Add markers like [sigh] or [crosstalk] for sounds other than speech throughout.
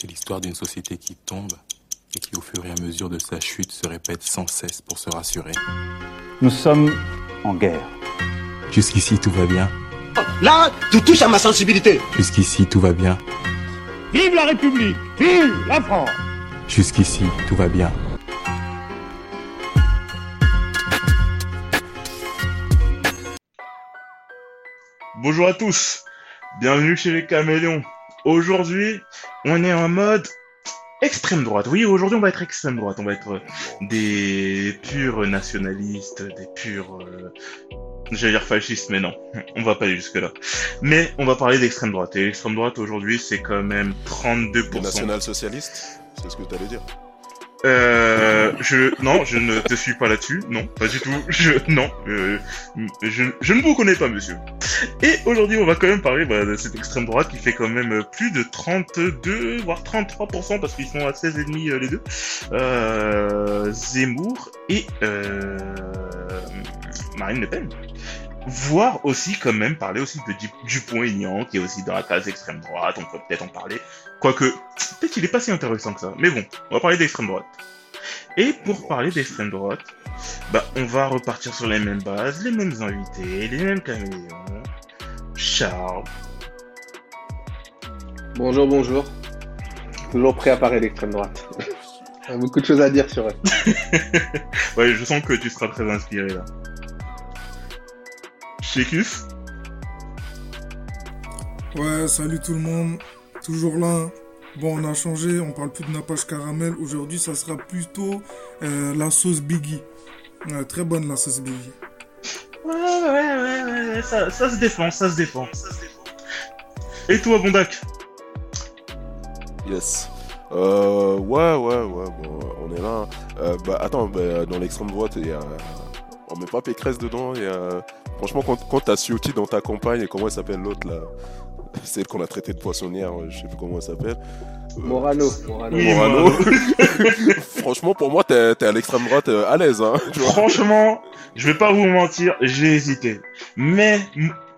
C'est l'histoire d'une société qui tombe et qui, au fur et à mesure de sa chute, se répète sans cesse pour se rassurer. Nous sommes en guerre. Jusqu'ici, tout va bien. Là, tu touches à ma sensibilité. Jusqu'ici, tout va bien. Vive la République Vive la France Jusqu'ici, tout va bien. Bonjour à tous, bienvenue chez les caméléons. Aujourd'hui, on est en mode extrême droite. Oui, aujourd'hui on va être extrême droite, on va être des purs nationalistes, des purs... Euh... J'allais dire fascistes, mais non, on va pas aller jusque-là. Mais on va parler d'extrême droite. Et l'extrême droite aujourd'hui, c'est quand même 32%. National-socialiste C'est ce que tu allais dire Euh, je non, je ne te suis pas là-dessus. Non, pas du tout. [laughs] Je non, euh, je, je ne vous connais pas, monsieur. Et aujourd'hui, on va quand même parler bah, de cette extrême droite qui fait quand même plus de 32 voire 33% parce qu'ils sont à 16 et demi les deux. Euh, Zemmour et euh, Marine Le Pen. Voire aussi quand même parler aussi de Du- Dupont-Aignan qui est aussi dans la case extrême droite. On peut peut-être en parler. Quoique, peut-être qu'il est pas si intéressant que ça. Mais bon, on va parler d'extrême droite. Et pour parler d'extrême droite, bah, on va repartir sur les mêmes bases, les mêmes invités, les mêmes caméléons. Charles, Bonjour, bonjour. Toujours prêt à parler d'extrême droite. [laughs] Beaucoup de choses à dire sur eux. [laughs] ouais, je sens que tu seras très inspiré là. Shekus, Ouais, salut tout le monde. Toujours là. Bon, on a changé, on parle plus de nappage caramel. Aujourd'hui, ça sera plutôt euh, la sauce Biggie. Ouais, très bonne la sauce Biggie. Ouais, ouais, ouais, ouais, ouais, ça, ça se défend, ça se défend. ça se défend. Et toi, Bondac? Yes. Euh, ouais, ouais, ouais, bon, on est là. Euh, bah, attends, bah, dans l'extrême droite, il y a. On met pas Pécresse dedans, il y a. Franchement, quand, quand t'as Ciotti dans ta campagne, et comment elle s'appelle l'autre là Celle qu'on a traité de poissonnière, je sais plus comment elle s'appelle. Euh, Morano. Morano. Oui, Morano. [laughs] Franchement, pour moi, t'es t'es à l'extrême droite euh, à l'aise, hein. Franchement, je vais pas vous mentir, j'ai hésité. Mais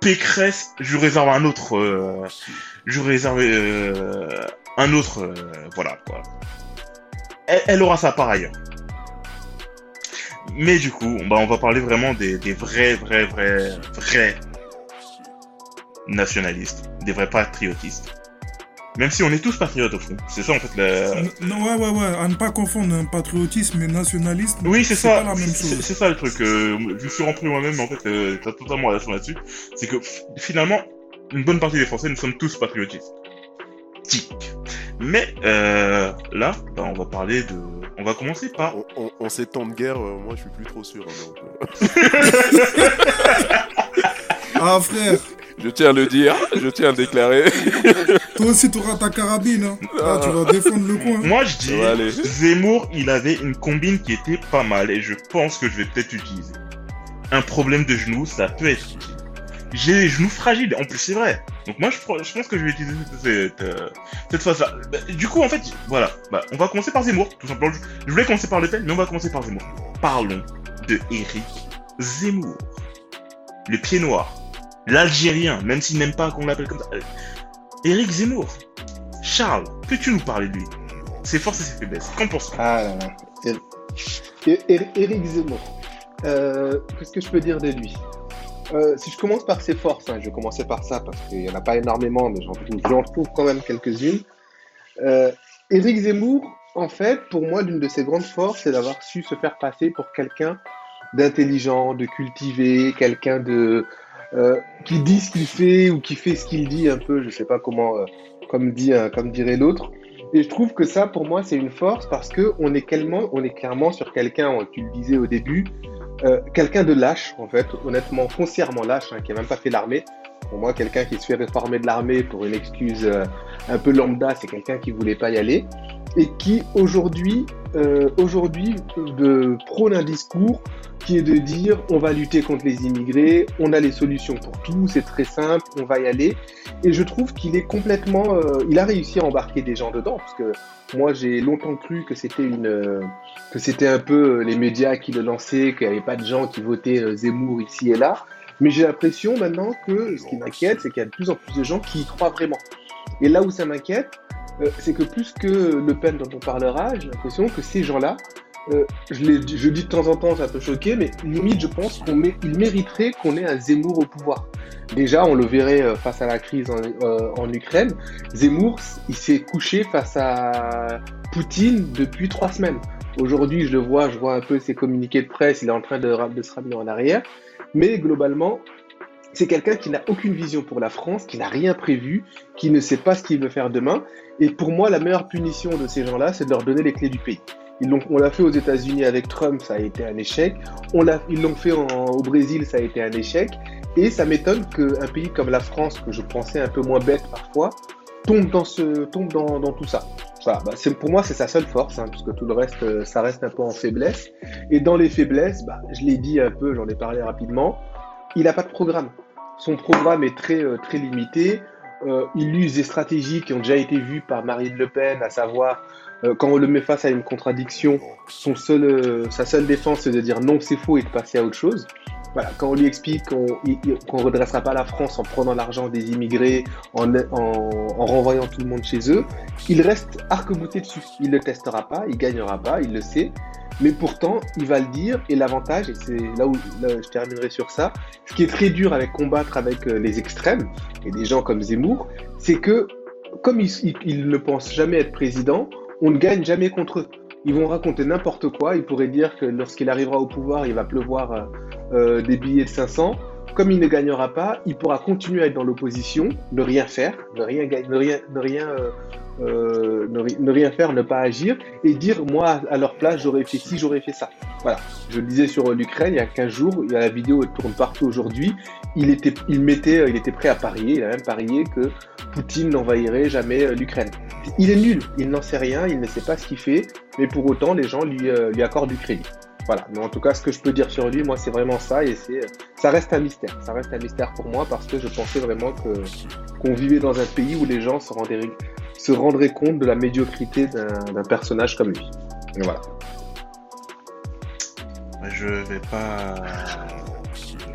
Pécresse, je lui réserve un autre. Euh, je lui réserve euh, un autre. euh, voilà quoi. Elle, elle aura ça par ailleurs. Mais du coup, bah, on va parler vraiment des, des vrais, vrais, vrais, vrais nationalistes, des vrais patriotistes. Même si on est tous patriotes au fond. C'est ça en fait la, Non, ouais, ouais, ouais. À ne pas confondre un patriotisme et nationalisme. Oui, c'est ça. pas la même C'est chose. c'est ça le truc. Euh, je me suis rempli moi-même, mais en fait, euh, t'as totalement raison là-dessus. C'est que finalement, une bonne partie des Français, nous sommes tous patriotistes. Tic. Mais euh, là, bah, on va parler de. On va commencer par. on, on, on s'étend de guerre, euh, moi je suis plus trop sûr. hein, donc, euh, [laughs] Ah, frère, je tiens à le dire, je tiens à le déclarer. [laughs] toi aussi, t'auras ta carabine. Hein. Ah, tu vas défendre le coin. Moi, je dis. Zemmour, il avait une combine qui était pas mal et je pense que je vais peut-être utiliser. Un problème de genou, ça peut être utile. J'ai les genoux fragiles, en plus c'est vrai. Donc moi je, je pense que je vais utiliser cette, euh, cette phase-là. Bah, du coup en fait, voilà, bah, on va commencer par Zemmour, tout simplement. Je, voulais commencer par Le Pen, mais on va commencer par Zemmour. Parlons de Eric Zemmour. Le pied noir. L'Algérien, même s'il n'aime pas qu'on l'appelle comme ça. Euh, Eric Zemmour. Charles, peux-tu nous parler de lui? Ses forces et ses faiblesses. Qu'en penses-tu? Ah là. Er- Er- Er- Éric Zemmour. Euh, Qu'est-ce que je peux dire de lui? Euh, Si je commence par ses forces, hein, je vais commencer par ça parce qu'il n'y en a pas énormément, mais j'en trouve, quand même quelques-unes. Euh, Éric Zemmour, en fait, pour moi, l'une de ses grandes forces, c'est d'avoir su se faire passer pour quelqu'un d'intelligent, de cultivé, quelqu'un de euh, qui dit ce qu'il fait ou qui fait ce qu'il dit un peu, je sais pas comment, euh, comme dirait l'autre. Et je trouve que ça, pour moi, c'est une force parce que on est clairement, on est clairement sur quelqu'un, tu le disais au début, euh, quelqu'un de lâche, en fait, honnêtement, foncièrement lâche, hein, qui a même pas fait l'armée. Pour moi, quelqu'un qui se fait réformer de l'armée pour une excuse euh, un peu lambda, c'est quelqu'un qui voulait pas y aller et qui aujourd'hui, euh, prône un discours qui est de dire on va lutter contre les immigrés, on a les solutions pour tout, c'est très simple, on va y aller. Et je trouve qu'il est complètement, euh, il a réussi à embarquer des gens dedans, parce que moi j'ai longtemps cru que c'était une, que c'était un peu euh, les médias qui le lançaient, qu'il n'y avait pas de gens qui votaient Zemmour ici et là. Mais j'ai l'impression maintenant que ce qui m'inquiète, c'est qu'il y a de plus en plus de gens qui y croient vraiment. Et là où ça m'inquiète, c'est que plus que Le Pen dont on parlera, j'ai l'impression que ces gens-là, euh, je, dis de temps en temps, ça peut choquer, mais limite, je pense qu'on il mériterait qu'on ait un Zemmour au pouvoir. Déjà, on le verrait euh, face à la crise en, euh, Ukraine. Zemmour, il s'est couché face à Poutine depuis trois semaines. Aujourd'hui, je le vois, je vois un peu ses communiqués de presse, il est en train de, de se ramener en arrière. Mais globalement, c'est quelqu'un qui n'a aucune vision pour la France, qui n'a rien prévu, qui ne sait pas ce qu'il veut faire demain. Et pour moi, la meilleure punition de ces gens-là, c'est de leur donner les clés du pays. Ils on l'a fait aux États-Unis avec Trump, ça a été un échec. On l'a, ils l'ont fait au Brésil, ça a été un échec. Et ça m'étonne qu'un pays comme la France, que je pensais un peu moins bête parfois, tombe dans, tout ça. Bah, pour moi, c'est sa seule force, hein, puisque tout le reste, euh, ça reste un peu en faiblesse. Et dans les faiblesses, bah, je l'ai dit un peu, j'en ai parlé rapidement, il n'a pas de programme. Son programme est très, euh, très limité. Euh, il use des stratégies qui ont déjà été vues par Marine Le Pen, à savoir, euh, quand on le met face à une contradiction, sa seule défense, c'est de dire non, c'est faux et de passer à autre chose. Quand on lui explique qu'on qu'on redressera pas la France en prenant l'argent des immigrés, en, en, en renvoyant tout le monde chez eux, il reste arc-bouté dessus. Il le testera pas, il gagnera pas, il le sait. Mais pourtant, il va le dire. Et l'avantage, et c'est là où je terminerai sur ça, ce qui est très dur avec combattre avec euh, les extrêmes et des gens comme Zemmour, c'est que comme ils- ils ne pensent jamais être président, on ne gagne jamais contre eux. Ils vont raconter n'importe quoi. Ils pourraient dire que lorsqu'il arrivera au pouvoir, il va pleuvoir euh, euh, des billets de 500. Comme il ne gagnera pas, il pourra continuer à être dans l'opposition, ne rien faire, ne rien, ne rien, ne rien, euh, euh, ne, ri- ne rien faire, ne pas agir, et dire moi à leur place j'aurais fait ci, j'aurais fait ça. Voilà. Je le disais sur euh, l'Ukraine il y a 15 jours, il y a la vidéo tourne partout aujourd'hui. Il était, il mettait, euh, il était prêt à parier, il a même parié que Poutine n'envahirait jamais l'Ukraine. Il est nul, il n'en sait rien, il ne sait pas ce qu'il fait, mais pour autant les gens lui, accordent du crédit. Voilà. Mais en tout cas, ce que je peux dire sur lui, moi, c'est vraiment ça, et c'est, ça reste un mystère. Ça reste un mystère pour moi parce que je pensais vraiment que qu'on vivait dans un pays où les gens se rendraient, se rendraient compte de la médiocrité d'un d'un personnage comme lui. Et voilà. Je vais pas.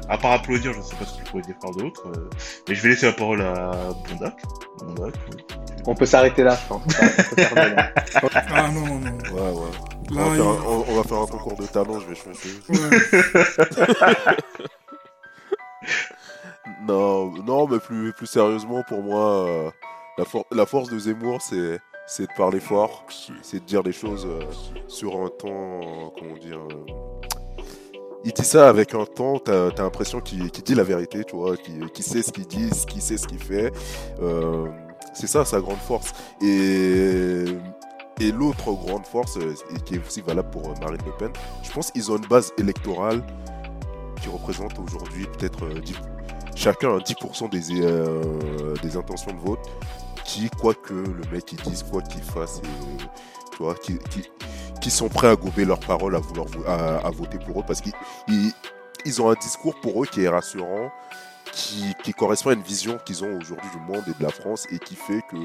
À part applaudir, je sais pas ce que je pourrais dire par d'autre. euh, Mais je vais laisser la parole à Bondac. Bondac, oui. On peut s'arrêter là, je pense. [laughs] Ah non, non. Ouais, ouais. On va, il- faire un, on- on va faire un concours de talent, je vais choisir. Ouais. [laughs] Non, non, mais plus, plus sérieusement, pour moi, euh, la, for- la force de Zemmour, c'est, c'est de parler fort, c'est de dire les choses euh, sur un ton, euh, comment dire. euh, il dit ça avec un ton, t'as, t'as l'impression qu'il, dit la vérité, tu vois, qu'il, sait ce qu'il dit, qu'il sait ce qu'il fait. Euh, c'est ça sa grande force. Et, et l'autre grande force, et qui est aussi valable pour Marine Le Pen, je pense qu'ils ont une base électorale qui représente aujourd'hui peut-être 10 chacun a 10% des, euh, des intentions de vote quoi que le mec il dise, quoi qu'il fasse, et, tu vois, qui, qui, qui sont prêts à gober leurs paroles, à vouloir vo- à, à voter pour eux parce qu'ils ils, ils ont un discours pour eux qui est rassurant, qui, qui correspond à une vision qu'ils ont aujourd'hui du monde et de la France et qui fait que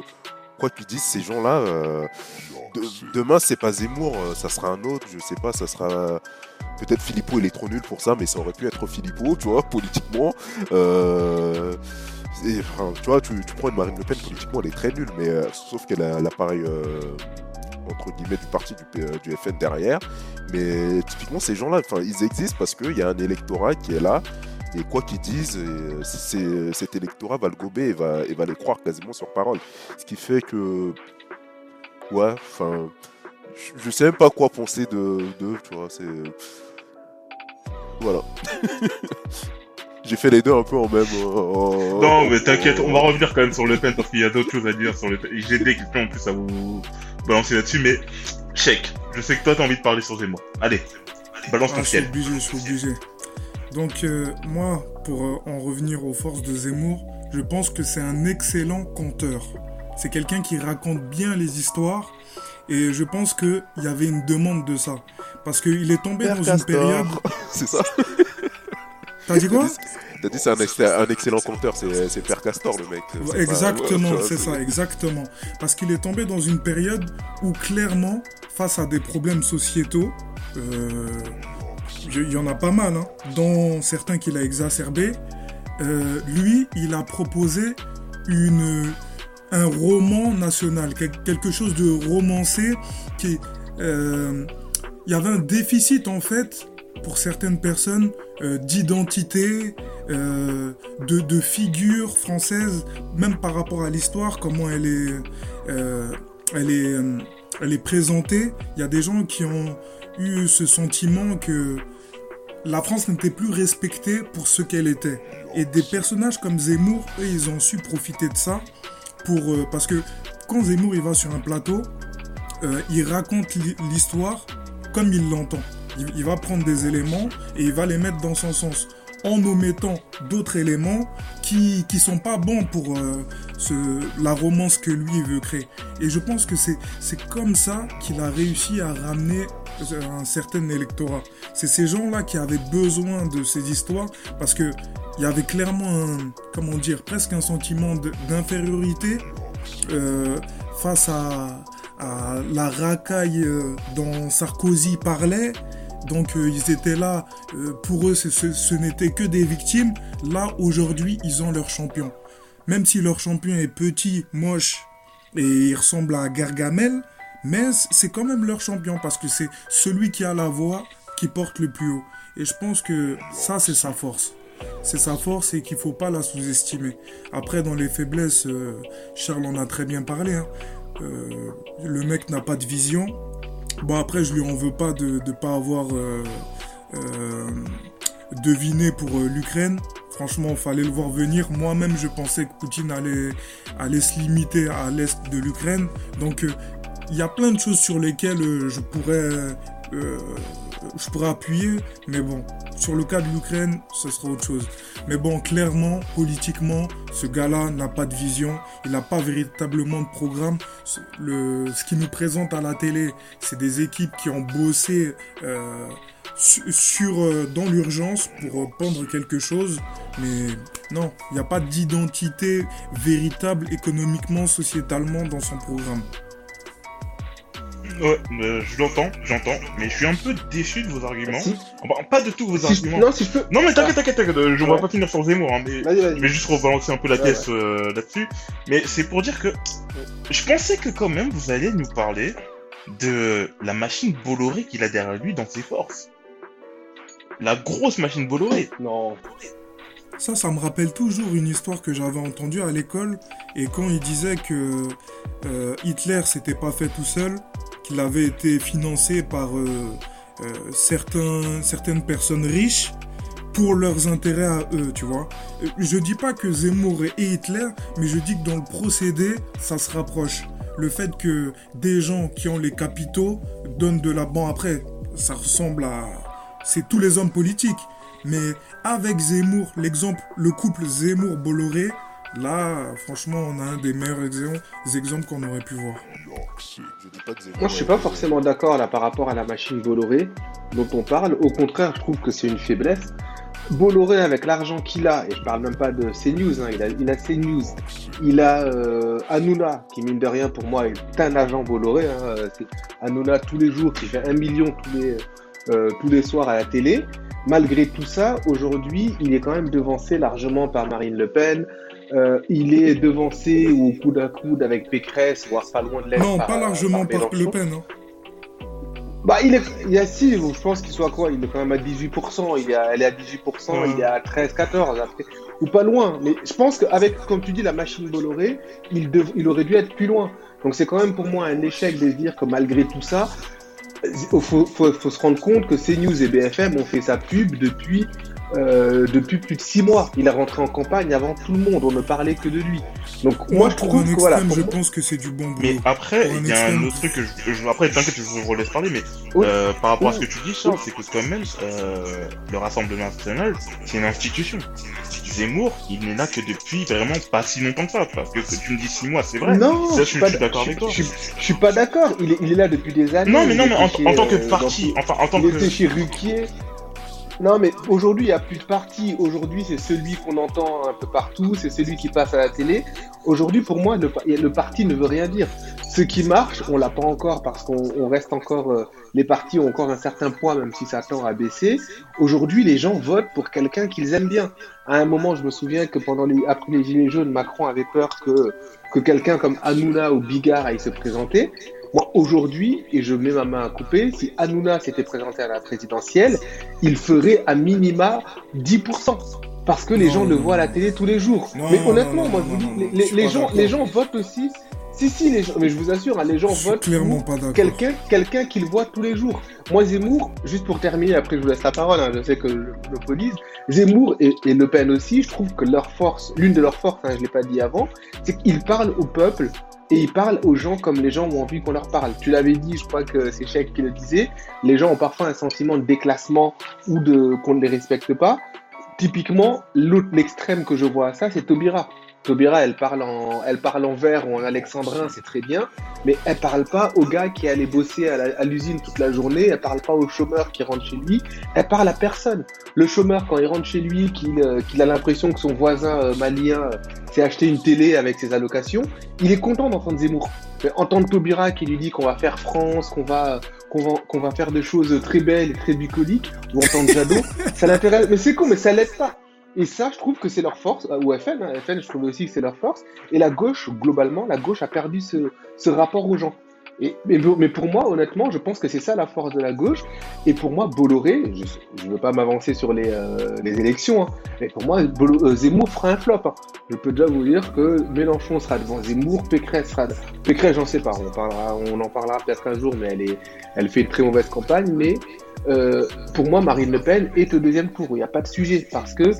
quoi qu'ils disent ces gens-là, euh, de- demain c'est pas Zemmour, euh, ça sera un autre, je sais pas, ça sera peut-être Philippot, il est trop nul pour ça, mais ça aurait pu être Philippot, tu vois, [laughs] politiquement. Euh, tu vois, tu, prends une Marine Le Pen, politiquement, elle est très nulle, mais euh, sauf qu'elle a l'appareil, euh, entre guillemets, du parti du, euh, FN derrière. Mais typiquement, ces gens-là, ils existent parce qu'il y a un électorat qui est là. Et quoi qu'ils disent, cet électorat va le gober et va, et va les croire quasiment sur parole. Ce qui fait que, ouais, enfin, je- sais même pas quoi penser de d'eux, tu vois. Voilà. [laughs] J'ai fait les deux un peu en même. euh, Non, mais t'inquiète, on va revenir quand même sur Le Pen parce qu'il y a d'autres choses à dire sur Le Pen. J'ai des questions en plus à vous balancer là-dessus, mais check. Je sais que toi t'as envie de parler sur Zemmour. Allez, balance Ah, ton je suis ciel. obligé, je suis obligé. Donc, euh, moi, pour euh, en revenir aux forces de Zemmour, je pense que c'est un excellent conteur. C'est quelqu'un qui raconte bien les histoires. Et je pense qu'il y avait une demande de ça. Parce qu'il est tombé Père dans une période. [laughs] C'est ça. T'as dit quoi T'as dit c'est un, ex- un excellent conteur, c'est Père Castor le mec. Exactement, c'est ça, exactement. Parce qu'il est tombé dans une période où clairement, face à des problèmes sociétaux, euh, il y en a pas mal, hein, dont certains qu'il a exacerbés, euh, lui, il a proposé une, un roman national, quel- quelque chose de romancé qui euh, il y avait un déficit en fait pour certaines personnes euh, d'identité, euh, de, de figure française, même par rapport à l'histoire, comment elle est, euh, elle est, elle est présentée. Il y a des gens qui ont eu ce sentiment que la France n'était plus respectée pour ce qu'elle était. Et des personnages comme Zemmour, eux, ils ont su profiter de ça pour parce que quand Zemmour il va sur un plateau, il raconte l'hi- l'histoire comme il l'entend. Il, va prendre des éléments et il va les mettre dans son sens en omettant d'autres éléments qui qui sont pas bons pour euh, ce, la romance que lui veut créer. Et je pense que c'est c'est comme ça qu'il a réussi à ramener un certain électorat. C'est ces gens-là qui avaient besoin de ces histoires parce que il y avait clairement un, comment dire, presque un sentiment d'infériorité euh, face à, à la racaille euh, dont Sarkozy parlait. Donc euh, ils étaient là, euh, pour eux ce, n'était que des victimes. Là aujourd'hui ils ont leur champion. Même si leur champion est petit, moche et il ressemble à Gargamel, mais c'est quand même leur champion parce que c'est celui qui a la voix qui porte le plus haut. Et je pense que ça c'est sa force. C'est sa force et qu'il faut pas la sous-estimer. Après, dans les faiblesses, euh, Charles en a très bien parlé. hein. Le mec n'a pas de vision. Bon, après, je lui en veux pas de ne pas avoir euh, euh, deviné pour euh, l'Ukraine. Franchement, fallait le voir venir. Moi-même, je pensais que Poutine allait, allait se limiter à l'est de l'Ukraine. Donc, il y a plein de choses sur lesquelles je pourrais, je pourrais appuyer. Mais bon, sur le cas de l'Ukraine, ce sera autre chose. Mais bon, clairement, politiquement, ce gars-là n'a pas de vision. Il n'a pas véritablement de programme. Ce- qu'il nous présente à la télé, c'est des équipes qui ont bossé euh, su- sur, euh, dans l'urgence pour pendre quelque chose. Mais non, il n'y a pas d'identité véritable économiquement, sociétalement dans son programme. Ouais, euh, je l'entends, j'entends, mais je suis un peu déçu de vos arguments. Si, Enfin, pas de tous vos si je- arguments. non, si je peux. Non, mais t'inquiète, t'inquiète, t'inquiète, euh, je Ouais. vais pas finir sur Zemmour, hein, mais Vas-y, je vas-y. vais juste rebalancer un peu la Ouais, caisse euh, là-dessus. Mais c'est pour dire que je pensais que quand même vous alliez nous parler de la machine Bolloré qu'il a derrière lui dans ses forces. La grosse machine Bolloré. Non. Ça, ça me rappelle toujours une histoire que j'avais entendue à l'école. Et quand il disait que euh, Hitler s'était pas fait tout seul, qu'il avait été financé par euh, euh, certains, certaines personnes riches pour leurs intérêts à eux, tu vois. Euh, Je dis pas que Zemmour est Hitler, mais je dis que dans le procédé, ça se rapproche. Le fait que des gens qui ont les capitaux donnent de la... Bon, après, ça ressemble à... C'est tous les hommes politiques. Mais avec Zemmour, l'exemple, le couple Zemmour-Bolloré, là, franchement, on a un des meilleurs exemples, qu'on aurait pu voir. Moi, je suis pas forcément d'accord là par rapport à la machine Bolloré dont on parle. Au contraire, je trouve que c'est une faiblesse. Bolloré, avec l'argent qu'il a, et je parle même pas de CNews, hein, il, a, il a CNews, il a euh, qui mine de rien pour moi est un agent Bolloré. Hein, c'est Hanouna tous les jours, qui fait un million tous les, euh, tous les soirs à la télé. Malgré tout ça, aujourd'hui, il est quand même devancé largement par Marine Le Pen. Euh, il est devancé au coude à coude avec Pécresse, voire pas loin de l'être. Non, par- pas largement par par Le. Pen. hein. Bah, il est, il y a si, je pense qu'il soit quoi? Il est quand même à 18%, il est à, elle est à 18%, Ouais. il est à 13, 14, après, ou pas loin. Mais je pense qu'avec, comme tu dis, la machine Bolloré, il, dev- il aurait dû être plus loin. Donc c'est quand même pour moi un échec de se dire que malgré tout ça, il faut, faut, faut se rendre compte que CNews et BFM ont fait sa pub depuis, euh, depuis plus de 6 mois. Il est rentré en campagne avant tout le monde, on ne parlait que de lui. Donc moi, Moi, je trouve que voilà, pour je pense que c'est du bon Mais boulot. après, Pour un il y a un autre truc que je, je- après, t'inquiète, je vous relaisse parler, mais Oui. euh, par rapport à ce que tu dis, Charles, c'est que quand même, euh, le Rassemblement National, c'est une institution. Zemmour, il n'est là que depuis vraiment pas si longtemps que ça, parce que, que tu me dis six mois, c'est vrai. Non, Ça, je je suis pas d'accord avec toi. Je, je- je suis pas d'accord. Il est, il est là depuis des années. Non, mais non, mais en, chez, en tant que parti, enfin, en tant il que. était chez Ruquier. Non, mais aujourd'hui, il n'y a plus de parti. Aujourd'hui, c'est celui qu'on entend un peu partout, c'est celui qui passe à la télé. Aujourd'hui, pour moi, le, parti ne veut rien dire. Ce qui marche, on l'a pas encore parce qu'on on reste encore, euh, les partis ont encore un certain poids, même si ça tend à baisser. Aujourd'hui, les gens votent pour quelqu'un qu'ils aiment bien. À un moment, je me souviens que pendant les, après les Gilets jaunes, Macron avait peur que, que quelqu'un comme Hanouna ou Bigard aille se présenter. Moi, aujourd'hui, et je mets ma main à couper, si Hanouna s'était présenté à la présidentielle, il ferait à minima 10%. Parce que les Non, gens le voient à la télé tous les jours. Non, mais honnêtement, moi, je vous dis, les, gens, les gens votent aussi. Si, si, les gens, mais je vous assure, hein, les gens votent clairement pour quelqu'un quelqu'un qu'ils voient tous les jours. Moi, Zemmour, juste pour terminer, après je vous laisse la parole, hein, je sais que je monopolise. Zemmour et, et Le Pen aussi, je trouve que leur force, l'une de leurs forces, hein, je l'ai pas dit avant, c'est qu'ils parlent au peuple et ils parlent aux gens comme les gens ont envie qu'on leur parle. Tu l'avais dit, je crois que c'est Cheikh qui le disait, les gens ont parfois un sentiment de déclassement ou de qu'on ne les respecte pas. Typiquement, l'autre l'extrême que je vois à ça, c'est Taubira. Taubira, elle parle en, elle parle en vers ou en alexandrin, c'est très bien, mais elle parle pas au gars qui est allé bosser à l'usine toute la journée, elle parle pas au chômeur qui rentre chez lui, elle parle à personne. Le chômeur, quand il rentre chez lui, qu'il euh, a l'impression que son voisin euh, malien euh, s'est acheté une télé avec ses allocations, il est content d'entendre Zemmour. Entendre Taubira qui lui dit qu'on va faire France, qu'on va, qu'on va, faire des choses très belles et très bucoliques, ou entendre Jadot, [laughs] ça l'intéresse. Mais c'est con, mais ça l'aide pas. Et ça, je trouve que c'est leur force, euh, ou FN, hein, FN, je trouve aussi que c'est leur force. Et la gauche, globalement, la gauche a perdu ce rapport aux gens. Mais, pour moi, honnêtement, je pense que c'est ça la force de la gauche. Et pour moi, Bolloré, je ne veux pas m'avancer sur les, euh, élections, hein, mais pour moi, euh, Zemmour fera un flop. hein. Je peux déjà vous dire que Mélenchon sera devant Zemmour, Pécresse sera. Pécresse, j'en sais pas, on, en parlera peut-être un jour, mais elle, fait une très mauvaise campagne. Mais euh, pour moi, Marine Le Pen est au deuxième tour. Il n'y a pas de sujet parce que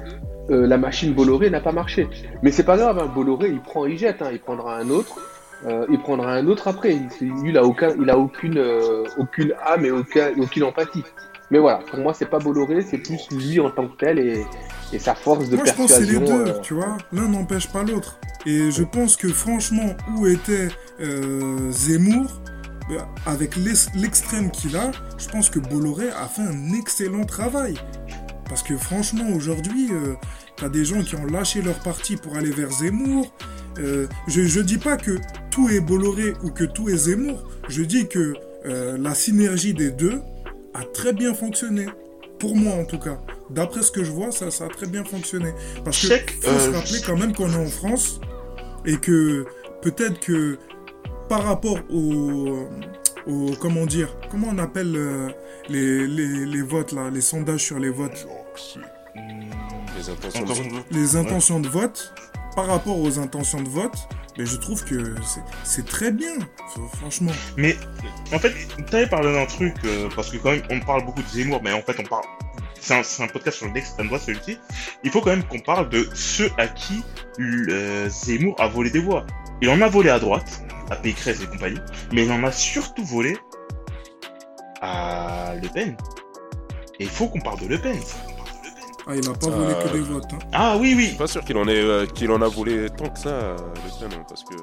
la machine Bolloré n'a pas marché. Mais c'est pas grave, hein, Bolloré, il prend, il jette, il prendra un autre. Euh, il prendra un autre après. Il, lui, il a aucun, il a aucune, euh, aucune âme et aucun, aucune empathie. Mais voilà, pour moi, c'est pas Bolloré, c'est plus lui en tant que tel et, et sa force de Moi, je pense que c'est les persuasion. deux, euh, tu vois. L'un n'empêche pas l'autre. Et je pense que franchement, où était Zemmour, avec l'ex- l'extrême qu'il a, je pense que Bolloré a fait un excellent travail. Parce que franchement, aujourd'hui, t'as des gens qui ont lâché leur parti pour aller vers Zemmour. Euh, je, je dis pas que tout est Bolloré ou que tout est Zemmour. Je dis que euh, la synergie des deux a très bien fonctionné. Pour moi, en tout cas. D'après ce que je vois, ça, ça a très bien fonctionné. Parce que faut se euh, rappeler quand même qu'on est en France et que peut-être que par rapport au, au- comment dire, comment on appelle euh, les, les, les votes là, les sondages sur les votes, Les intentions de les intentions de vote, par rapport aux intentions de vote, mais je trouve que c'est- très bien, franchement. Mais en fait, t'avais parlé d'un truc, euh, parce que quand même, on parle beaucoup de Zemmour, mais en fait, on parle. C'est un, podcast sur l'extrême droite, celui-ci. Il faut quand même qu'on parle de ceux à qui euh, Zemmour a volé des voix. Il en a volé à droite, à Pécresse et compagnie, mais il en a surtout volé à Le Pen. Et il faut qu'on parle de Le Pen. Ah, il a pas volé que Euh, des votes. hein. Ah oui, Je oui. suis pas sûr qu'il en, ait, euh, qu'il en a volé tant que ça, euh, Le Pen, hein, parce que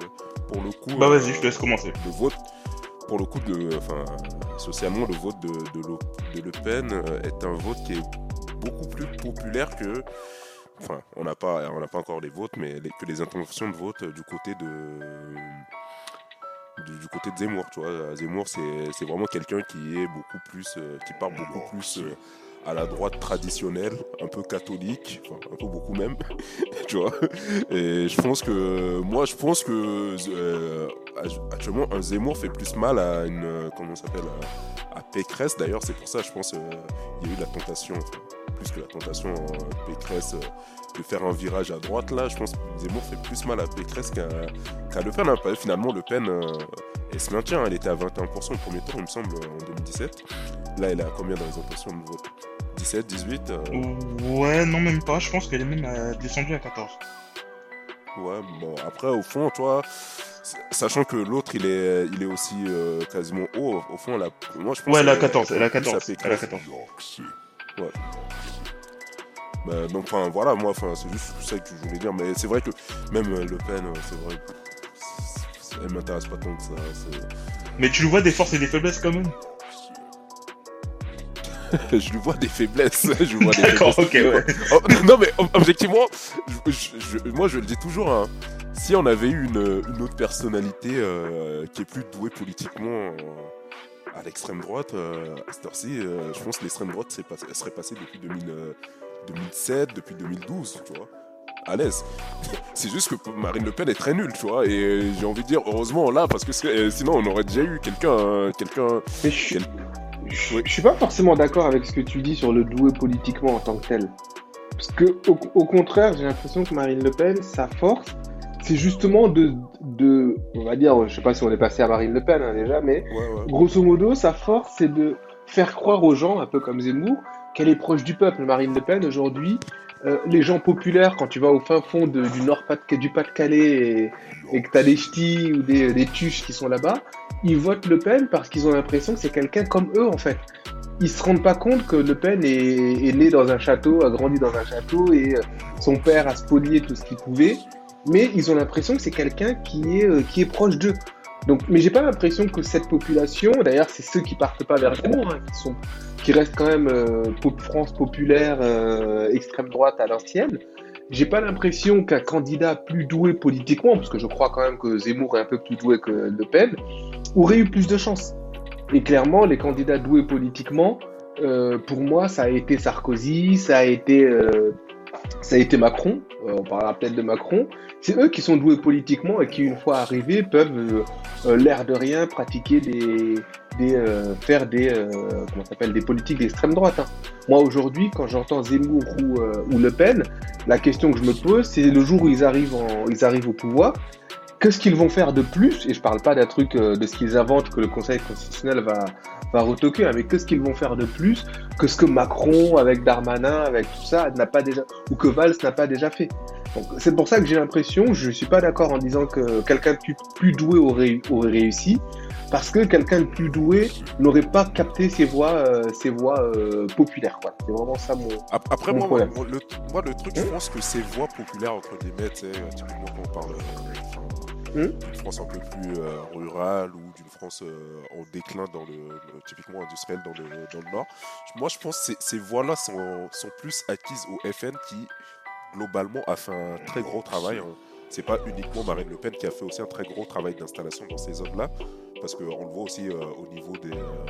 pour le coup. Bah vas-y, euh, je te laisse commencer. Le vote, pour le coup, de, enfin, socialement, le vote de, de, Le, de Le Pen euh, est un vote qui est beaucoup plus populaire que. Enfin, on n'a pas, on n'a pas encore les votes, mais les- que les intentions de vote euh, du côté de. Du, du côté de Zemmour, tu vois. Zemmour, c'est c'est vraiment quelqu'un qui est beaucoup plus. euh, qui parle beaucoup plus. Euh, à la droite traditionnelle, un peu catholique, un peu beaucoup même, [laughs] tu vois. Et je pense que moi, je pense que euh, actuellement un Zemmour fait plus mal à une euh, comment s'appelle à, Pécresse. D'ailleurs, c'est pour ça, je pense, euh, il y a eu la tentation, plus que la tentation euh, Pécresse euh, de faire un virage à droite. Là, je pense que Zemmour fait plus mal à Pécresse qu'à Le Pen. Hein. Finalement, Le Pen, euh, elle se maintient. Hein. Elle était à 21% au premier tour, il me semble, en 2017. Là, elle est à combien dans les intentions de vote? 17, 18. Ouais, non, même pas. Je pense qu'elle est même descendue à 14. Ouais, bon, après, au fond, toi, sachant que l'autre, il est, il est aussi quasiment haut, au fond, la, moi, je pense Ouais, elle 14, elle a 14, elle a 14. Ouais. Bah, donc, enfin, voilà, moi, c'est juste ça que je voulais dire. Mais c'est vrai que même euh, Le Pen, euh, c'est vrai, elle m'intéresse pas tant que ça. Mais tu lui vois des forces et des faiblesses quand même [laughs] je lui vois des faiblesses. Je vois [laughs] D'accord, ok, ouais. Oh, oh, non, mais oh, objectivement, moi je le dis toujours, hein, si on avait eu une, autre personnalité euh, qui est plus douée politiquement, à l'extrême droite, euh, à cette heure-ci, euh, je pense que l'extrême droite serait, passé- serait passée depuis 2000, euh, 2007, depuis 2012, tu vois. À l'aise. [laughs] C'est juste que Marine Le Pen est très nulle, tu vois. Et j'ai envie de dire, heureusement là, parce que sinon on aurait déjà eu quelqu'un. euh, quelqu'un Mais je suis, Quel- je, je suis pas forcément d'accord avec ce que tu dis sur le doué politiquement en tant que tel. Parce que, au, au contraire, j'ai l'impression que Marine Le Pen, sa force, c'est justement de, de, on va dire, je sais pas si on est passé à Marine Le Pen hein, déjà, mais Ouais, ouais. grosso modo, sa force, c'est de faire croire aux gens, un peu comme Zemmour, qu'elle est proche du peuple. Marine Le Pen, aujourd'hui, euh, les gens populaires, quand tu vas au fin fond de- du nord -Pas du Pas-de-Calais et, et que tu as des ch'tis ou des, des tuches qui sont là-bas, ils votent Le Pen parce qu'ils ont l'impression que c'est quelqu'un comme eux, en fait. Ils se rendent pas compte que Le Pen est, est né dans un château, a grandi dans un château et euh, son père a spolié tout ce qu'il pouvait, mais ils ont l'impression que c'est quelqu'un qui est, euh, qui est proche d'eux. Donc, mais j'ai pas l'impression que cette population, d'ailleurs, c'est ceux qui partent pas vers Zemmour, hein, qui sont, qui restent quand même euh, France populaire, euh, extrême droite à l'ancienne. J'ai pas l'impression qu'un candidat plus doué politiquement, parce que je crois quand même que Zemmour est un peu plus doué que Le Pen, aurait eu plus de chance. Et clairement, les candidats doués politiquement, pour moi, ça a été Sarkozy, ça a été, ça a été Macron. On parlera peut-être de Macron. C'est eux qui sont doués politiquement et qui, une fois arrivés, peuvent, euh, euh, l'air de rien, pratiquer des, euh, faire des, euh, comment s'appelle, des politiques d'extrême droite. hein. Moi, aujourd'hui, quand j'entends Zemmour ou, Le Pen, la question que je me pose, c'est le jour où ils arrivent, en, ils arrivent au pouvoir, qu'est-ce qu'ils vont faire de plus? Et je parle pas d'un truc de ce qu'ils inventent que le Conseil constitutionnel va, va retoquer, hein, mais qu'est-ce qu'ils vont faire de plus que ce que Macron, avec Darmanin, avec tout ça, n'a pas déjà, ou que Valls n'a pas déjà fait? C'est pour ça que j'ai l'impression, je suis pas d'accord en disant que quelqu'un de plus, doué aurait, aurait réussi, parce que quelqu'un de plus doué n'aurait pas capté ces voix, euh, ces voix euh, populaires. quoi. C'est vraiment ça mon. Ap- Après, Mon moi, le, moi, le truc, je Hein pense que ces voix populaires, entre guillemets, tu sais, typiquement quand on parle euh, Hein d'une France un peu plus rurale ou d'une France en déclin, dans le, typiquement industriel dans le, dans le Nord, moi, je pense que ces, ces voix-là sont, sont plus acquises au FN qui, globalement, a fait un très gros travail. hein. C'est pas uniquement Marine Le Pen qui a fait aussi un très gros travail d'installation dans ces zones-là, parce qu'on le voit aussi euh, au niveau des, euh,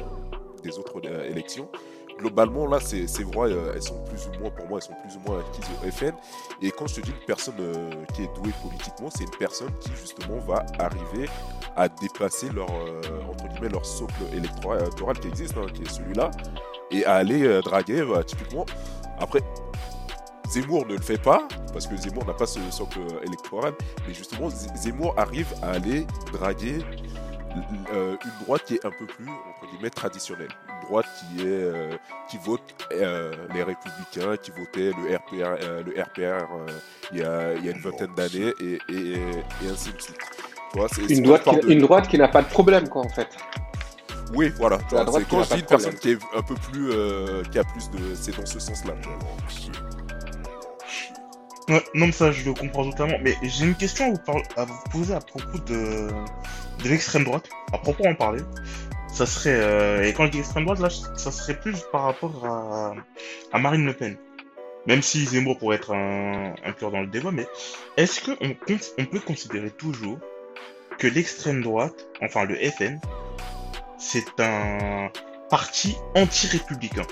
des autres euh, élections globalement, là, ces, ces voix, elles sont plus ou moins, pour moi, elles sont plus ou moins acquises au FN. Et quand je te dis une personne qui est douée politiquement, c'est une personne qui, justement, va arriver à dépasser leur, entre guillemets, leur socle électoral qui existe, hein, qui est celui-là, et à aller draguer, bah, typiquement. Après, Zemmour ne le fait pas, parce que Zemmour n'a pas ce socle euh, électoral, mais justement, Zemmour arrive à aller draguer euh, une droite qui est un peu plus entre guillemets traditionnelle, une droite qui est euh, qui vote euh, les républicains, qui votait le RPR, euh, le RPR il y a il y a une vingtaine d'années et, et, et ainsi de suite. Tu vois, Une droite, qui, de- une droite qui n'a pas de problème, quoi, en fait. Oui, voilà. tu La vois, droite c'est qui quand je dis une personne qui est un peu plus euh, qui a plus de c'est dans ce sens-là. Non, mais ça, je le comprends totalement. Mais j'ai une question à vous, vous poser à propos de, de l'extrême droite, à proprement parler. Ça serait, euh, et quand je dis extrême droite, là, ça serait plus par rapport à, à Marine Le Pen. Même si Zemmour pourrait être un, un dans le débat, mais est-ce qu'on on peut considérer toujours que l'extrême droite, enfin le FN, c'est un parti anti-républicain?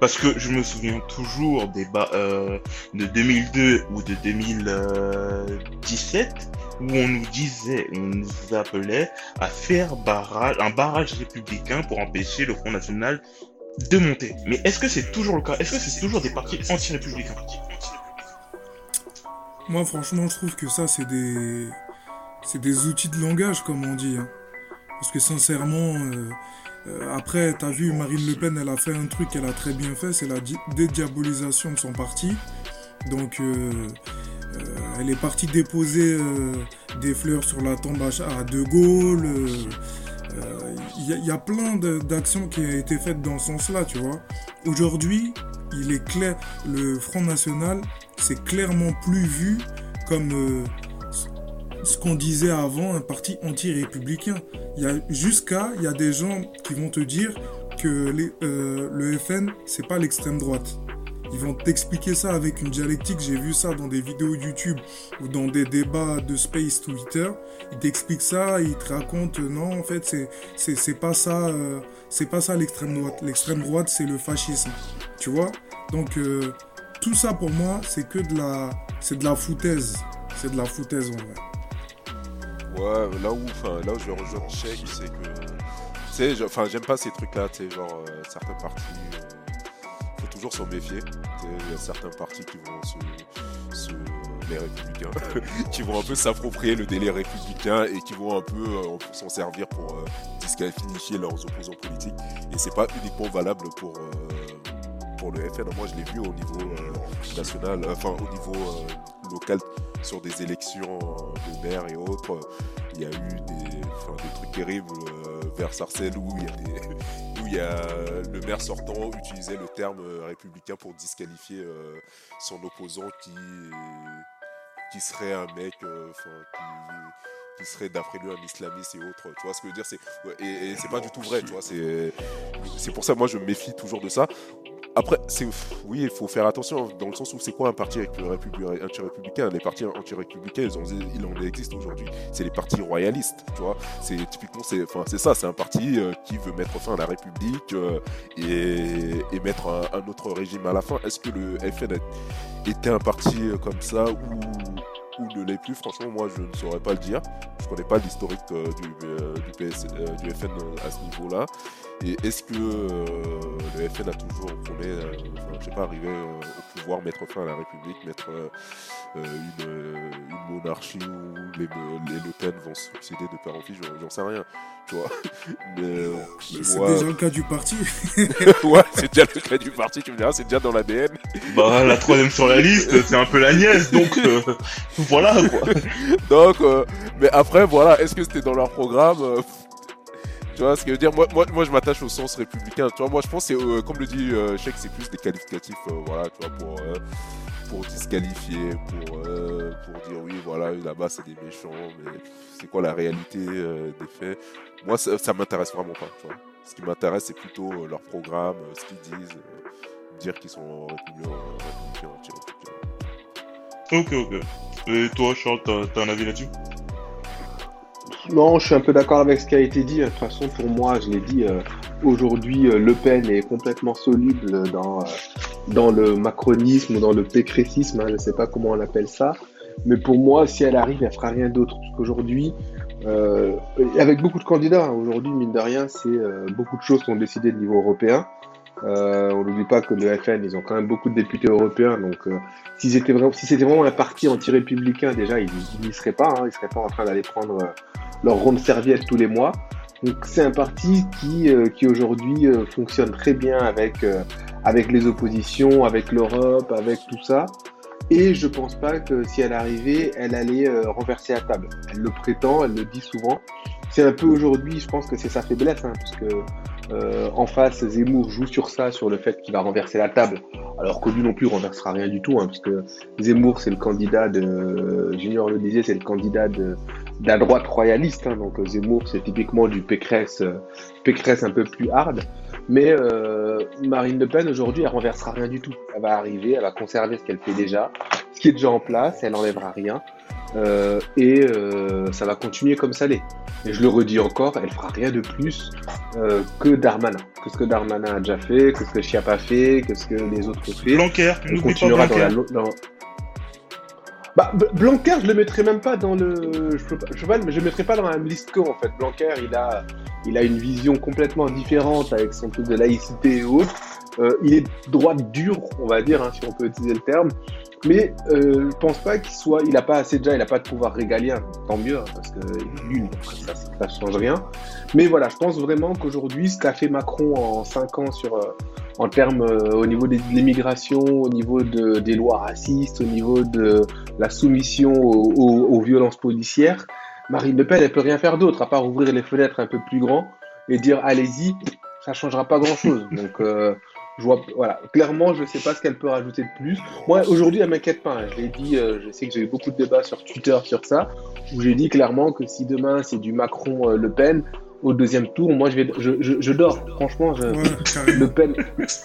Parce que je me souviens toujours des ba- euh, de 2002 ou de 2017 où on nous disait, on nous appelait à faire barrage, un barrage républicain pour empêcher le Front National de monter. Mais est-ce que c'est toujours le cas? Est-ce que c'est toujours des partis anti-républicains? Moi, franchement, je trouve que ça, c'est des, c'est des outils de langage, comme on dit. hein. Parce que sincèrement, euh, euh, après, t'as vu, Marine Le Pen, elle a fait un truc qu'elle a très bien fait, c'est la di- dédiabolisation de son parti. Donc, euh, euh, elle est partie déposer euh, des fleurs sur la tombe à, De Gaulle. Il y, y a plein d'actions qui ont été faites dans ce sens-là, tu vois. Aujourd'hui, il est clair, le Front National, c'est clairement plus vu comme ce qu'on disait avant, un parti anti-républicain. Jusqu'à, il y a des gens qui vont te dire, que les- euh, le FN, c'est pas l'extrême droite. Ils vont t'expliquer ça avec une dialectique. J'ai vu ça dans des vidéos YouTube ou dans des débats de Space Twitter. Ils t'expliquent ça, ils te racontent euh, non, en fait, c'est c'est c'est pas ça, euh, c'est pas ça l'extrême droite. L'extrême droite, c'est le fascisme. Tu vois? Donc euh, tout ça pour moi, c'est que de la, c'est de la foutaise. C'est de la foutaise en vrai. Ouais, là où, là où je rejoins Cheikh, c'est que, j'aime pas ces trucs-là, tu sais, genre euh, certains partis, euh, faut toujours s'en méfier. Il y a certains partis qui vont se, les républicains, [laughs] qui vont un peu s'approprier le délai républicain et qui vont un peu euh, s'en servir pour euh, disqualifier leurs opposants politiques. Et c'est pas uniquement valable pour euh, pour le FN. Moi, je l'ai vu au niveau national, enfin au niveau local sur des élections euh, de maire et autres, euh, il y a eu des, enfin, des trucs terribles euh, vers Sarcelles où il y a des, [laughs] où il y a le maire sortant utilisait le terme républicain pour disqualifier son opposant qui qui serait un mec, euh, qui qui serait d'après lui un islamiste et autres. Tu vois ce que je veux dire? C'est et, et c'est pas du tout vrai. Tu vois c'est c'est pour ça moi je me méfie toujours de ça. Après, oui, il faut faire attention dans le sens où c'est quoi un parti anti-républicain? Les partis anti-républicains, ils en existent aujourd'hui. C'est les partis royalistes, tu vois. C'est typiquement, c'est, enfin, c'est ça. C'est un parti euh, qui veut mettre fin à la République euh, et, et mettre un, un autre régime à la fin. Est-ce que le FN était un parti euh, comme ça ou ou ne l'est plus Franchement, moi, je ne saurais pas le dire. Je connais pas l'historique euh, du, euh, PS, euh, du FN à ce niveau-là. Et est-ce que euh, le FN a toujours, euh, enfin, je sais pas, arrivé euh, au pouvoir, mettre fin à la République, mettre euh, euh, une, euh, monarchie où les, les Le Pen vont succéder de père en fils, j'en sais rien, vois. [laughs] Mais, euh, C'est déjà le cas du parti. [laughs] ouais, c'est déjà le cas du parti, tu me diras, c'est déjà dans l'ADN. Bah, la troisième sur la liste, c'est un peu la nièce, donc euh, [laughs] voilà quoi. Donc, euh, mais après, voilà, est-ce que c'était dans leur programme Tu vois ce que je veux dire? Moi, moi, moi, je m'attache au sens républicain. Tu vois, moi, je pense c'est, euh, comme le dit euh, Cheikh, c'est plus des qualificatifs, euh, voilà, tu vois, pour, pour disqualifier, pour, euh, pour dire oui, voilà, là-bas, c'est des méchants, mais c'est quoi la réalité euh, des faits? Moi, ça, ça m'intéresse vraiment pas, tu vois. Ce qui m'intéresse, c'est plutôt euh, leur programme, euh, ce qu'ils disent, euh, dire qu'ils sont républicains. Ok, ok. Et toi, Charles, t'as t'as un avis là-dessus? Non, je suis un peu d'accord avec ce qui a été dit. De toute façon, pour moi, je l'ai dit, euh, aujourd'hui, euh, Le Pen est complètement soluble dans, euh, dans le macronisme ou dans le pécrécisme, hein, je ne sais pas comment on appelle ça. Mais pour moi, si elle arrive, elle fera rien d'autre. Parce qu'aujourd'hui, euh, avec beaucoup de candidats, hein, aujourd'hui, mine de rien, c'est euh, beaucoup de choses sont décidées de niveau européen. Euh, on n'oublie pas que le FN, ils ont quand même beaucoup de députés européens. Donc, euh, s'ils étaient vraiment, si c'était vraiment un parti anti-républicain, déjà, ils n'y seraient pas. Hein, ils seraient pas en train d'aller prendre euh, leur ronde serviette tous les mois. Donc c'est un parti qui, euh, qui aujourd'hui euh, fonctionne très bien avec, euh, avec les oppositions, avec l'Europe, avec tout ça. Et je pense pas que si elle arrivait, elle allait renverser la table. Elle le prétend, elle le dit souvent. C'est un peu aujourd'hui, je pense que c'est sa faiblesse, hein, parce que euh, en face, Zemmour joue sur ça, sur le fait qu'il va renverser la table, alors que lui non plus renversera rien du tout, hein, parce que Zemmour c'est le candidat de, Junior le disait, c'est le candidat de, la droite royaliste, hein, donc euh, Zemmour c'est typiquement du Pécresse, euh, Pécresse un peu plus hard. Mais Marine Le Pen aujourd'hui elle renversera rien du tout. Elle va arriver, elle va conserver ce qu'elle fait déjà, ce qui est déjà en place, elle n'enlèvera rien. Et ça va continuer comme ça l'est. Et je le redis encore, elle fera rien de plus euh, que Darmanin, que ce que Darmanin a déjà fait, que ce que Chiap a fait, que ce que les autres ont fait. Blanquer, pas continuera dans la Blanquer. dans- Bah, B- Blanquer, je le mettrais même pas dans le. Je, peux pas- je, sais pas, mais je le mettrais pas dans la liste que, en fait. Blanquer, il a, il a une vision complètement différente avec son truc de laïcité et autres. Euh, il est droite dure, on va dire, hein, si on peut utiliser le terme. Mais euh, je pense pas qu'il soit. Il a pas assez déjà, il a pas de pouvoir régalien. Tant mieux, hein, parce nul, donc ça, ça change rien. Mais voilà, je pense vraiment qu'aujourd'hui, ce qu'a fait Macron en 5 ans sur. euh, en termes euh, au niveau de l'immigration, au niveau de, des lois racistes, au niveau de la soumission aux, aux- aux violences policières, Marine Le Pen, elle peut rien faire d'autre à part ouvrir les fenêtres un peu plus grand et dire allez-y, ça changera pas grand-chose. [laughs] Donc euh, je vois, voilà, clairement, je sais pas ce qu'elle peut rajouter de plus. Moi, aujourd'hui, elle m'inquiète pas. hein. Je l'ai dit, euh, je sais que j'ai eu beaucoup de débats sur Twitter sur ça, où j'ai dit clairement que si demain c'est du Macron-Le Pen, au deuxième tour, moi je vais, je, je, je dors. Franchement, je, Ouais, carrément. Le Pen,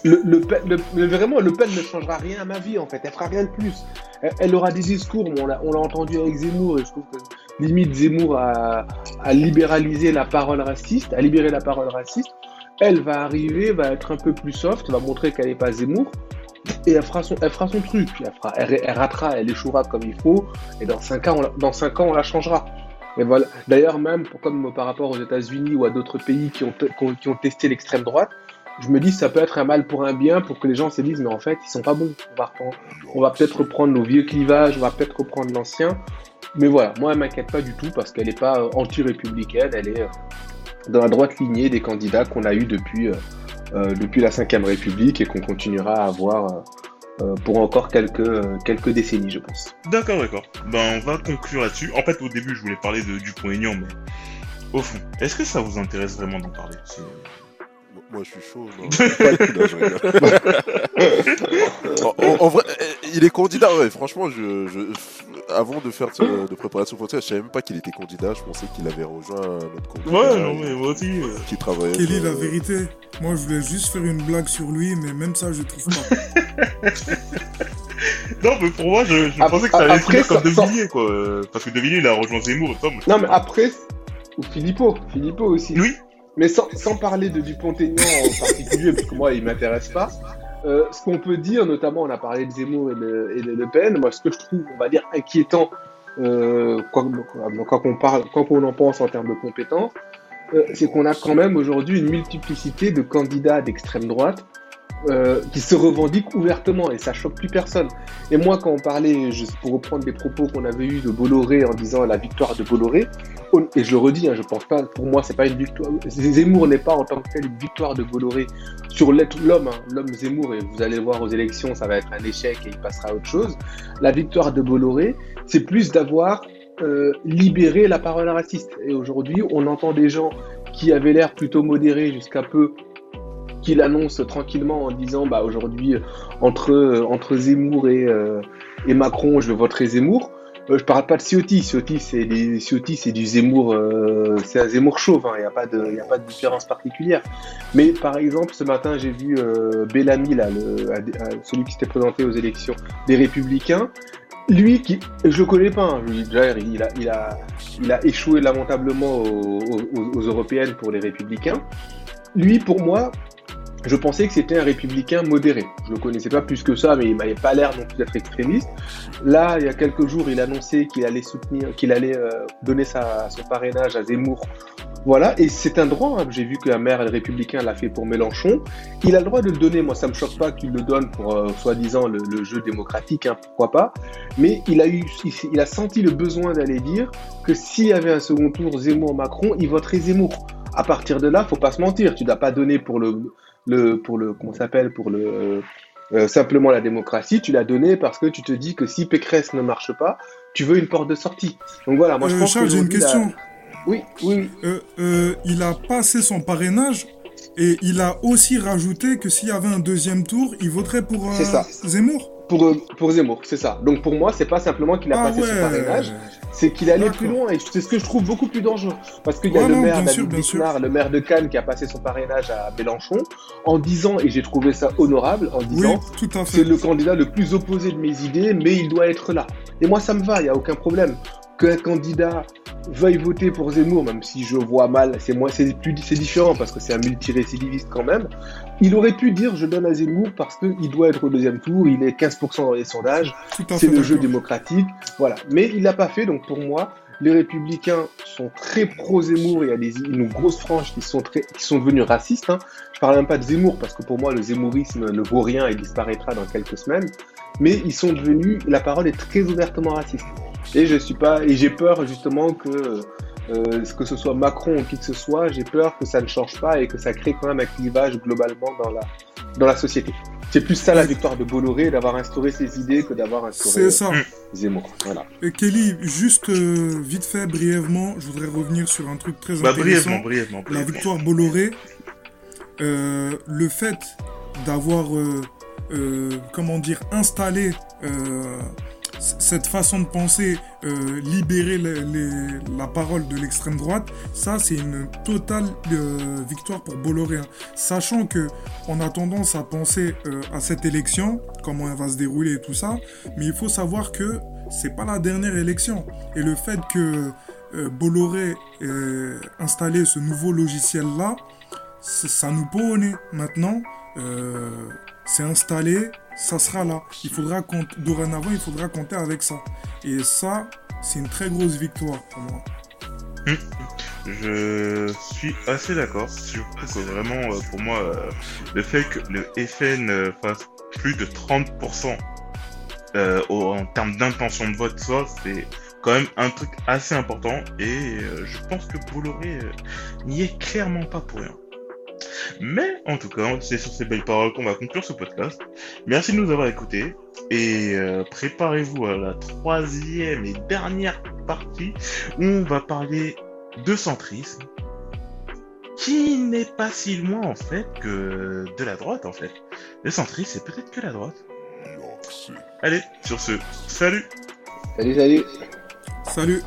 le, le Pen- le- vraiment, Le Pen ne changera rien à ma vie en fait. Elle fera rien de plus. Elle, elle aura des discours, mais on l'a, on l'a entendu avec Zemmour et je trouve que limite Zemmour a, a libéralisé la parole raciste, a libéré la parole raciste. Elle va arriver, va être un peu plus soft, va montrer qu'elle n'est pas Zemmour et elle fera son, truc. Elle, fera, elle, ratera, elle échouera comme il faut et dans 5 ans, on cinq ans, on la changera. Et voilà. D'ailleurs, même pour- comme par rapport aux États-Unis ou à d'autres pays qui ont, testé l'extrême droite, je me dis ça peut être un mal pour un bien pour que les gens se disent mais en fait ils sont pas bons. On va, on va peut-être reprendre nos vieux clivages, on va peut-être reprendre l'ancien. Mais voilà, moi elle m'inquiète pas du tout parce qu'elle n'est pas euh, anti-républicaine, elle est euh, dans la droite lignée des candidats qu'on a eu depuis, euh, euh, depuis la Ve République et qu'on continuera à avoir euh, pour encore quelques, euh, quelques décennies, je pense. D'accord, d'accord. Ben, on va conclure là-dessus. En fait, au début, je voulais parler de Dupont-Aignan, mais au fond, est-ce que ça vous intéresse vraiment d'en parler Moi, je suis chaud. Non, [laughs] Non, je en, [laughs] en- en vrai, il est candidat. Ouais, franchement, je, je- avant de faire ce- de préparation pour ça, je savais même pas qu'il était candidat. Je pensais qu'il avait rejoint notre candidat. Ouais, non, mais moi aussi. euh, Qui travaillait. Kelly, sur- la vérité, moi je voulais juste faire une blague sur lui, mais même ça, je trouve pas. [laughs] Non, mais pour moi, je, pensais que ça allait après, finir comme sans- De Villiers, quoi. euh, Parce que De Villiers, il a rejoint Zemmour moi, Non mais après, ou Philippot, Philippot aussi. Oui. Mais sans, sans parler de Dupont-Aignan en particulier, parce que moi, il m'intéresse pas. Euh, ce qu'on peut dire, notamment, on a parlé de Zemmour et de, et de Le Pen. Moi, ce que je trouve, on va dire, inquiétant, euh, quoi quoi qu'on parle, quoi qu'on en pense en termes de compétences, euh, c'est qu'on a quand même aujourd'hui une multiplicité de candidats d'extrême droite euh, qui se revendiquent ouvertement et ça choque plus personne. Et moi, quand on parlait, juste pour reprendre des propos qu'on avait eus de Bolloré en disant la victoire de Bolloré, et je le redis, hein, je pense pas, pour moi, c'est pas une victoire. Zemmour n'est pas en tant que tel une victoire de Bolloré sur l'homme, hein, l'homme Zemmour, et vous allez le voir aux élections, ça va être un échec et il passera à autre chose. La victoire de Bolloré, c'est plus d'avoir euh, libéré la parole raciste. Et aujourd'hui, on entend des gens qui avaient l'air plutôt modérés jusqu'à peu qui l'annoncent tranquillement en disant bah aujourd'hui entre entre Zemmour et euh, et Macron je voterai Zemmour. Euh, je parle pas de Ciotti. Ciotti c'est des c'est du Zemmour euh, c'est un Zemmour chauve il n'y a pas de y a pas de différence particulière. Mais par exemple ce matin j'ai vu euh, Bellamy là le, celui qui s'était présenté aux élections des Républicains. Lui qui je le connais pas hein, il a il a il a échoué lamentablement aux- aux européennes pour les Républicains. Lui pour moi je pensais que c'était un républicain modéré. Je le connaissais pas plus que ça, mais il m'avait pas l'air non plus d'être extrémiste. Là, il y a quelques jours, il annonçait qu'il allait soutenir, qu'il allait euh, donner sa, son parrainage à Zemmour. Voilà, et c'est un droit. hein. J'ai vu que la maire républicain l'a fait pour Mélenchon. Il a le droit de le donner. Moi, ça me choque pas qu'il le donne pour euh, soi-disant le, le jeu démocratique, hein, pourquoi pas? Mais il a eu, il, il a senti le besoin d'aller dire que s'il y avait un second tour Zemmour-Macron, il voterait Zemmour. À partir de là, faut pas se mentir. Tu dois pas donner pour le le pour le comment ça s'appelle pour le euh, simplement la démocratie, tu l'as donné parce que tu te dis que si Pécresse ne marche pas, tu veux une porte de sortie. Donc voilà, moi je Euh, pense Charles, j'ai une la- question. Oui, oui. Euh, euh, il a passé son parrainage et il a aussi rajouté que s'il y avait un deuxième tour, il voterait pour euh, C'est ça. Zemmour. Pour, euh, pour Zemmour, c'est ça. Donc pour moi, c'est pas simplement qu'il a Ah passé ouais. son parrainage, c'est qu'il allait plus loin et c'est ce que je trouve beaucoup plus dangereux. Parce qu'il y a Ouais, le non, maire sûr, le maire de Cannes, qui a passé son parrainage à Mélenchon en disant, et j'ai trouvé ça honorable, en disant c'est le candidat le plus opposé de mes idées, mais il doit être là. Et moi, ça me va, il n'y a aucun problème. Qu'un candidat veuille voter pour Zemmour, même si je vois mal, c'est moi, c'est plus, c'est différent parce que c'est un multirécidiviste quand même. Il aurait pu dire je donne à Zemmour parce qu'il doit être au deuxième tour, il est 15% dans les sondages, c'est le jeu démocratique, voilà. Mais il l'a pas fait, donc pour moi, les républicains sont très pro-Zemmour, il y a des, une grosse frange qui sont, très, qui sont devenus racistes. Hein. Je parle même pas de Zemmour, parce que pour moi, le zemmourisme ne vaut rien et disparaîtra dans quelques semaines. Mais ils sont devenus, la parole est très ouvertement raciste. Et je suis pas, et j'ai peur justement que, euh, que ce soit Macron ou qui que ce soit, j'ai peur que ça ne change pas et que ça crée quand même un clivage globalement dans la, dans la société. C'est plus ça la victoire de Bolloré, d'avoir instauré ses idées que d'avoir instauré C'est ça. Zemmour. Voilà. Et Kelly, juste euh, vite fait, brièvement, je voudrais revenir sur un truc très Bah, intéressant. brièvement, brièvement, La victoire Bolloré, euh, le fait d'avoir, euh, euh, comment dire, installé euh, cette façon de penser, euh, libérer la parole de l'extrême droite, ça c'est une totale euh, victoire pour Bolloré. hein. Sachant que on a tendance à penser euh, à cette élection, comment elle va se dérouler et tout ça, mais il faut savoir que c'est pas la dernière élection. Et le fait que Bolloré ait installé ce nouveau logiciel-là, c- ça nous nez. Maintenant, euh, c'est installé, ça sera là. Il faudra compter, dorénavant, il faudra compter avec ça. Et ça, c'est une très grosse victoire pour moi. Je suis assez d'accord. Surtout que vraiment, euh, pour moi, euh, le fait que le FN euh, fasse plus de 30% euh, au- en termes d'intention de vote, ça, c'est quand même un truc assez important. Et je pense que Bolloré n'y est clairement pas pour rien. Mais en tout cas, c'est sur ces belles paroles qu'on va conclure ce podcast. Merci de nous avoir écoutés. Et euh, préparez-vous à la troisième et dernière partie où on va parler de centrisme, qui n'est pas si loin en fait que de la droite en fait. Le centrisme, c'est peut-être que la droite. Allez, sur ce, salut Salut, salut. Salut